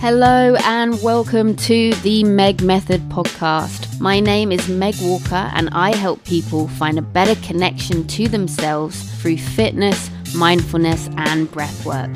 Hello and welcome to the Meg Method podcast. My name is Meg Walker and I help people find a better connection to themselves through fitness, mindfulness, and breathwork.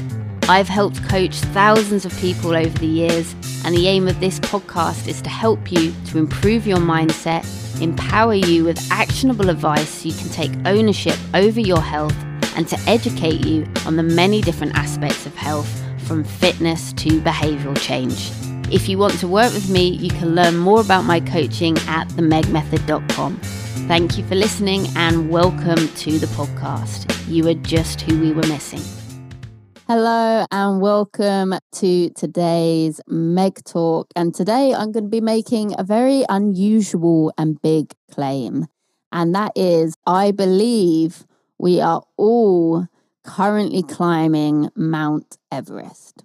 I've helped coach thousands of people over the years, and the aim of this podcast is to help you to improve your mindset, empower you with actionable advice so you can take ownership over your health, and to educate you on the many different aspects of health from fitness to behavioral change. If you want to work with me, you can learn more about my coaching at themegmethod.com. Thank you for listening and welcome to the podcast. You are just who we were missing. Hello and welcome to today's Meg Talk. And today I'm going to be making a very unusual and big claim. And that is, I believe we are all currently mm. climbing Mount Everest.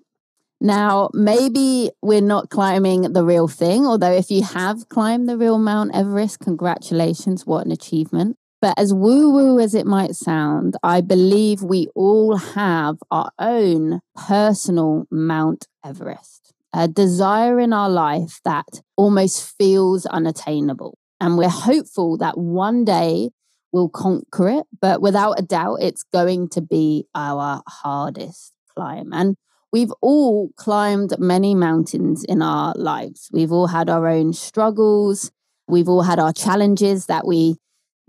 Now, maybe we're not climbing the real thing, although if you have climbed the real Mount Everest, congratulations, what an achievement. But as woo woo as it might sound, I believe we all have our own personal Mount Everest, a desire in our life that almost feels unattainable. And we're hopeful that one day we'll conquer it. But without a doubt, it's going to be our hardest climb. And we've all climbed many mountains in our lives. We've all had our own struggles. We've all had our challenges that we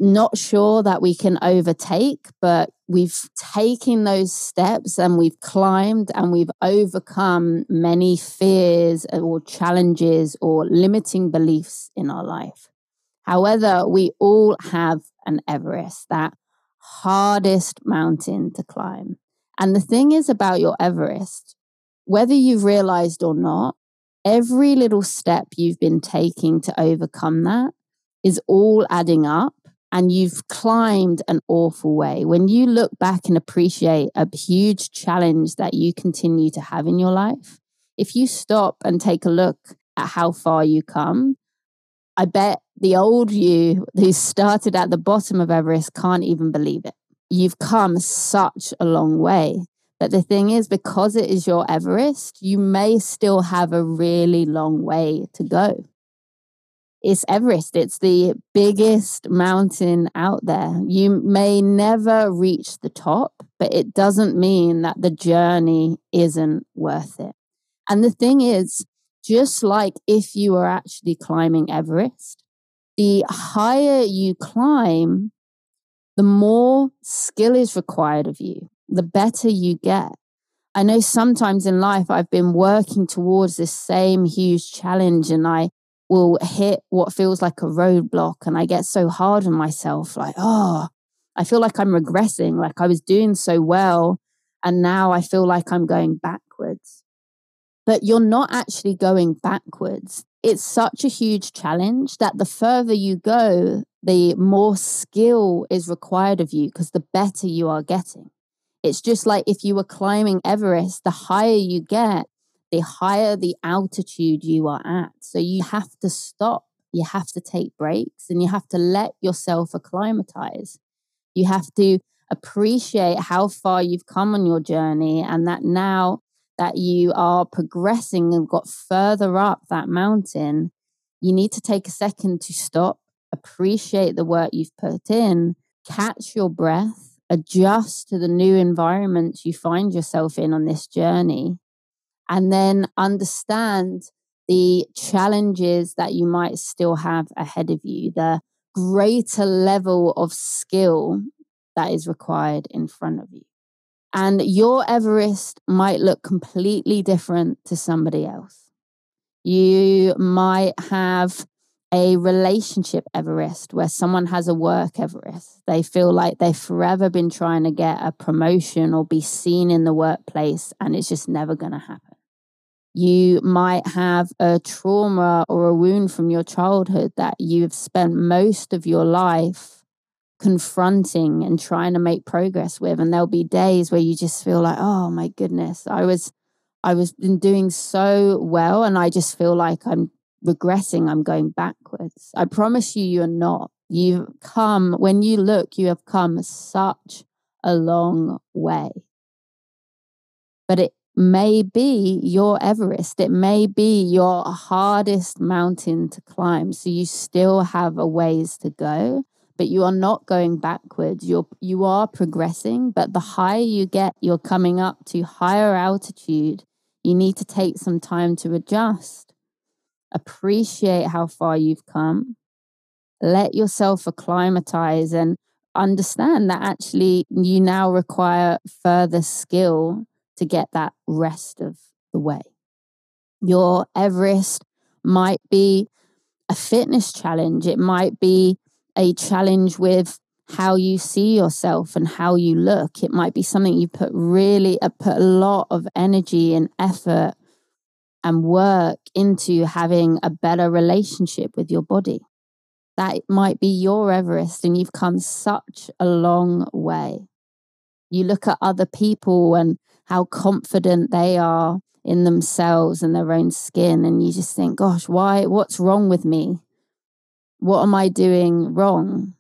not sure that we can overtake, but we've taken those steps and we've climbed and we've overcome many fears or challenges or limiting beliefs in our life. However, we all have an Everest, that hardest mountain to climb. And the thing is about your Everest, whether you've realized or not, every little step you've been taking to overcome that is all adding up. And you've climbed an awful way. When you look back and appreciate a huge challenge that you continue to have in your life, if you stop and take a look at how far you come, I bet the old you who started at the bottom of Everest can't even believe it. You've come such a long way. But the thing is, because it is your Everest, you may still have a really long way to go. It's Everest, it's the biggest mountain out there. You may never reach the top, but it doesn't mean that the journey isn't worth it. And the thing is, just like if you were actually climbing Everest, the higher you climb, the more skill is required of you, the better you get. I know sometimes in life I've been working towards this same huge challenge and I will hit what feels like a roadblock and I get so hard on myself like, oh, I feel like I'm regressing, like I was doing so well and now I feel like I'm going backwards but you're not actually going backwards. It's such a huge challenge that the further you go, the more skill is required of you because the better you are getting. It's just like if you were climbing Everest, the higher you get, the higher the altitude you are at. So you have to stop, you have to take breaks, and you have to let yourself acclimatize. You have to appreciate how far you've come on your journey and that now that you are progressing and got further up that mountain, you need to take a second to stop, appreciate the work you've put in, catch your breath, adjust to the new environment you find yourself in on this journey, and then understand the challenges that you might still have ahead of you, the greater level of skill that is required in front of you. And your Everest might look completely different to somebody else. You might have a relationship Everest where someone has a work Everest. They feel like they've forever been trying to get a promotion or be seen in the workplace, and it's just never going to happen. You might have a trauma or a wound from your childhood that you've spent most of your life confronting and trying to make progress with and there'll be days where you just feel like oh my goodness i was i was been doing so well and i just feel like i'm regressing i'm going backwards i promise you you're not you've come when you look you have come such a long way but it may be your Everest. It may be your hardest mountain to climb. So you still have a ways to go, but you are not going backwards. You're you are progressing, but the higher you get, you're coming up to higher altitude. You need to take some time to adjust. Appreciate how far you've come. Let yourself acclimatize and understand that actually you now require further skill to get that rest of the way. Your Everest might be a fitness challenge, it might be a challenge with how you see yourself and how you look. It might be something you put really uh, put a lot of energy and effort and work into having a better relationship with your body that might be your Everest and you've come such a long way. You look at other people and how confident they are in themselves and their own skin, and you just think, gosh, why? What's wrong with me? What am I doing wrong?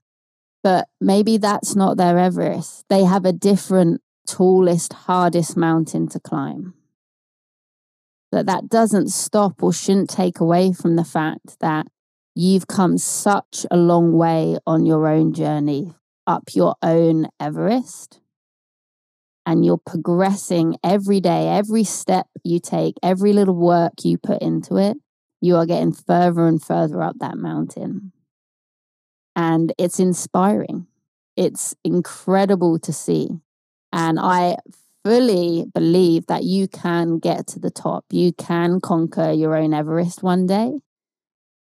But maybe that's not their Everest. They have a different, tallest, hardest mountain to climb. But that doesn't stop or shouldn't take away from the fact that You've come such a long way on your own journey up your own Everest. And you're progressing every day, every step you take, every little work you put into it, you are getting further and further up that mountain. And it's inspiring. It's incredible to see. And I fully believe that you can get to the top. You can conquer your own Everest one day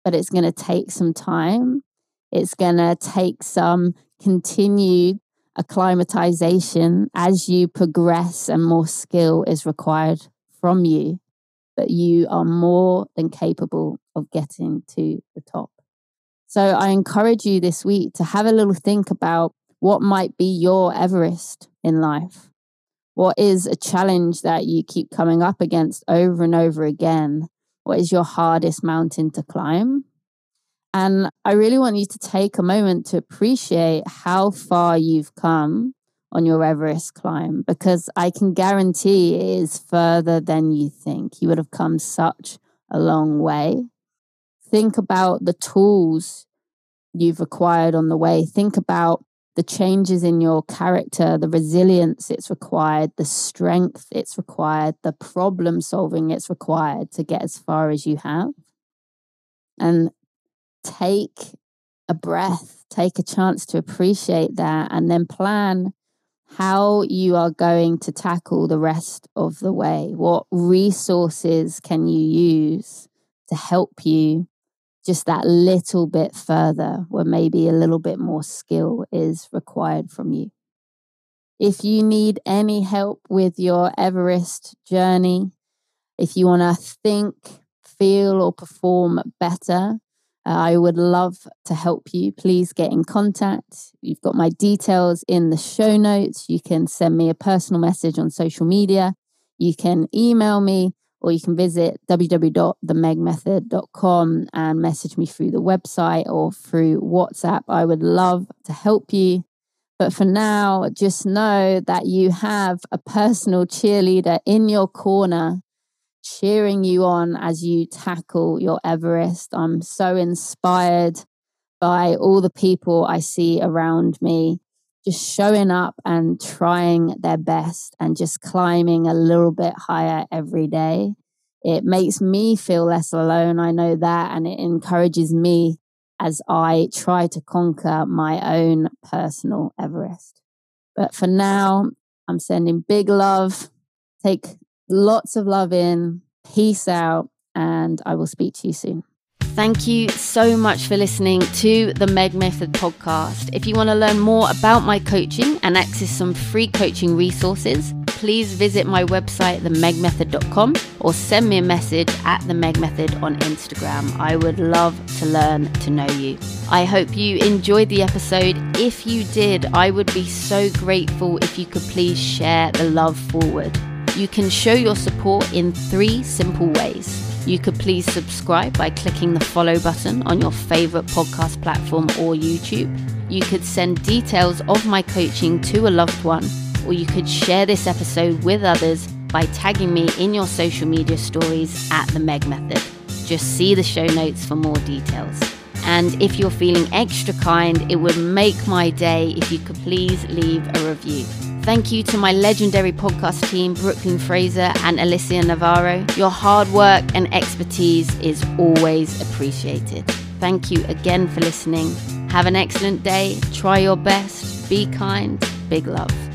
but it's going to take some time. It's going to take some continued acclimatization as you progress and more skill is required from you. But you are more than capable of getting to the top. So I encourage you this week to have a little think about what might be your Everest in life. What is a challenge that you keep coming up against over and over again what is your hardest mountain to climb? And I really want you to take a moment to appreciate how far you've come on your Everest climb because I can guarantee it is further than you think. You would have come such a long way. Think about the tools you've acquired on the way. Think about the changes in your character, the resilience it's required, the strength it's required, the problem solving it's required to get as far as you have. And take a breath, take a chance to appreciate that, and then plan how you are going to tackle the rest of the way. What resources can you use to help you just that little bit further where maybe a little bit more skill is required from you. If you need any help with your Everest journey, if you want to think, feel, or perform better, Uh, I would love to help you. Please get in contact. You've got my details in the show notes. You can send me a personal message on social media. You can email me or you can visit www.themegmethod.com and message me through the website or through WhatsApp. I would love to help you. But for now, just know that you have a personal cheerleader in your corner cheering you on as you tackle your Everest. I'm so inspired by all the people I see around me just showing up and trying their best and just climbing a little bit higher every day. It makes me feel less alone. I know that. And it encourages me as I try to conquer my own personal Everest. But for now, I'm sending big love. Take lots of love in. Peace out. And I will speak to you soon. Thank you so much for listening to the Meg Method podcast. If you want to learn more about my coaching and access some free coaching resources, please visit my website, themegmethod.com, or send me a message at the Meg Method on Instagram. I would love to learn to know you. I hope you enjoyed the episode. If you did, I would be so grateful if you could please share the love forward. You can show your support in three simple ways. You could please subscribe by clicking the follow button on your favorite podcast platform or YouTube. You could send details of my coaching to a loved one, or you could share this episode with others by tagging me in your social media stories at The Meg Method. Just see the show notes for more details. And if you're feeling extra kind, it would make my day if you could please leave a review. Thank you to my legendary podcast team, Brooklyn Fraser and Alicia Navarro. Your hard work and expertise is always appreciated. Thank you again for listening. Have an excellent day. Try your best. Be kind. Big love.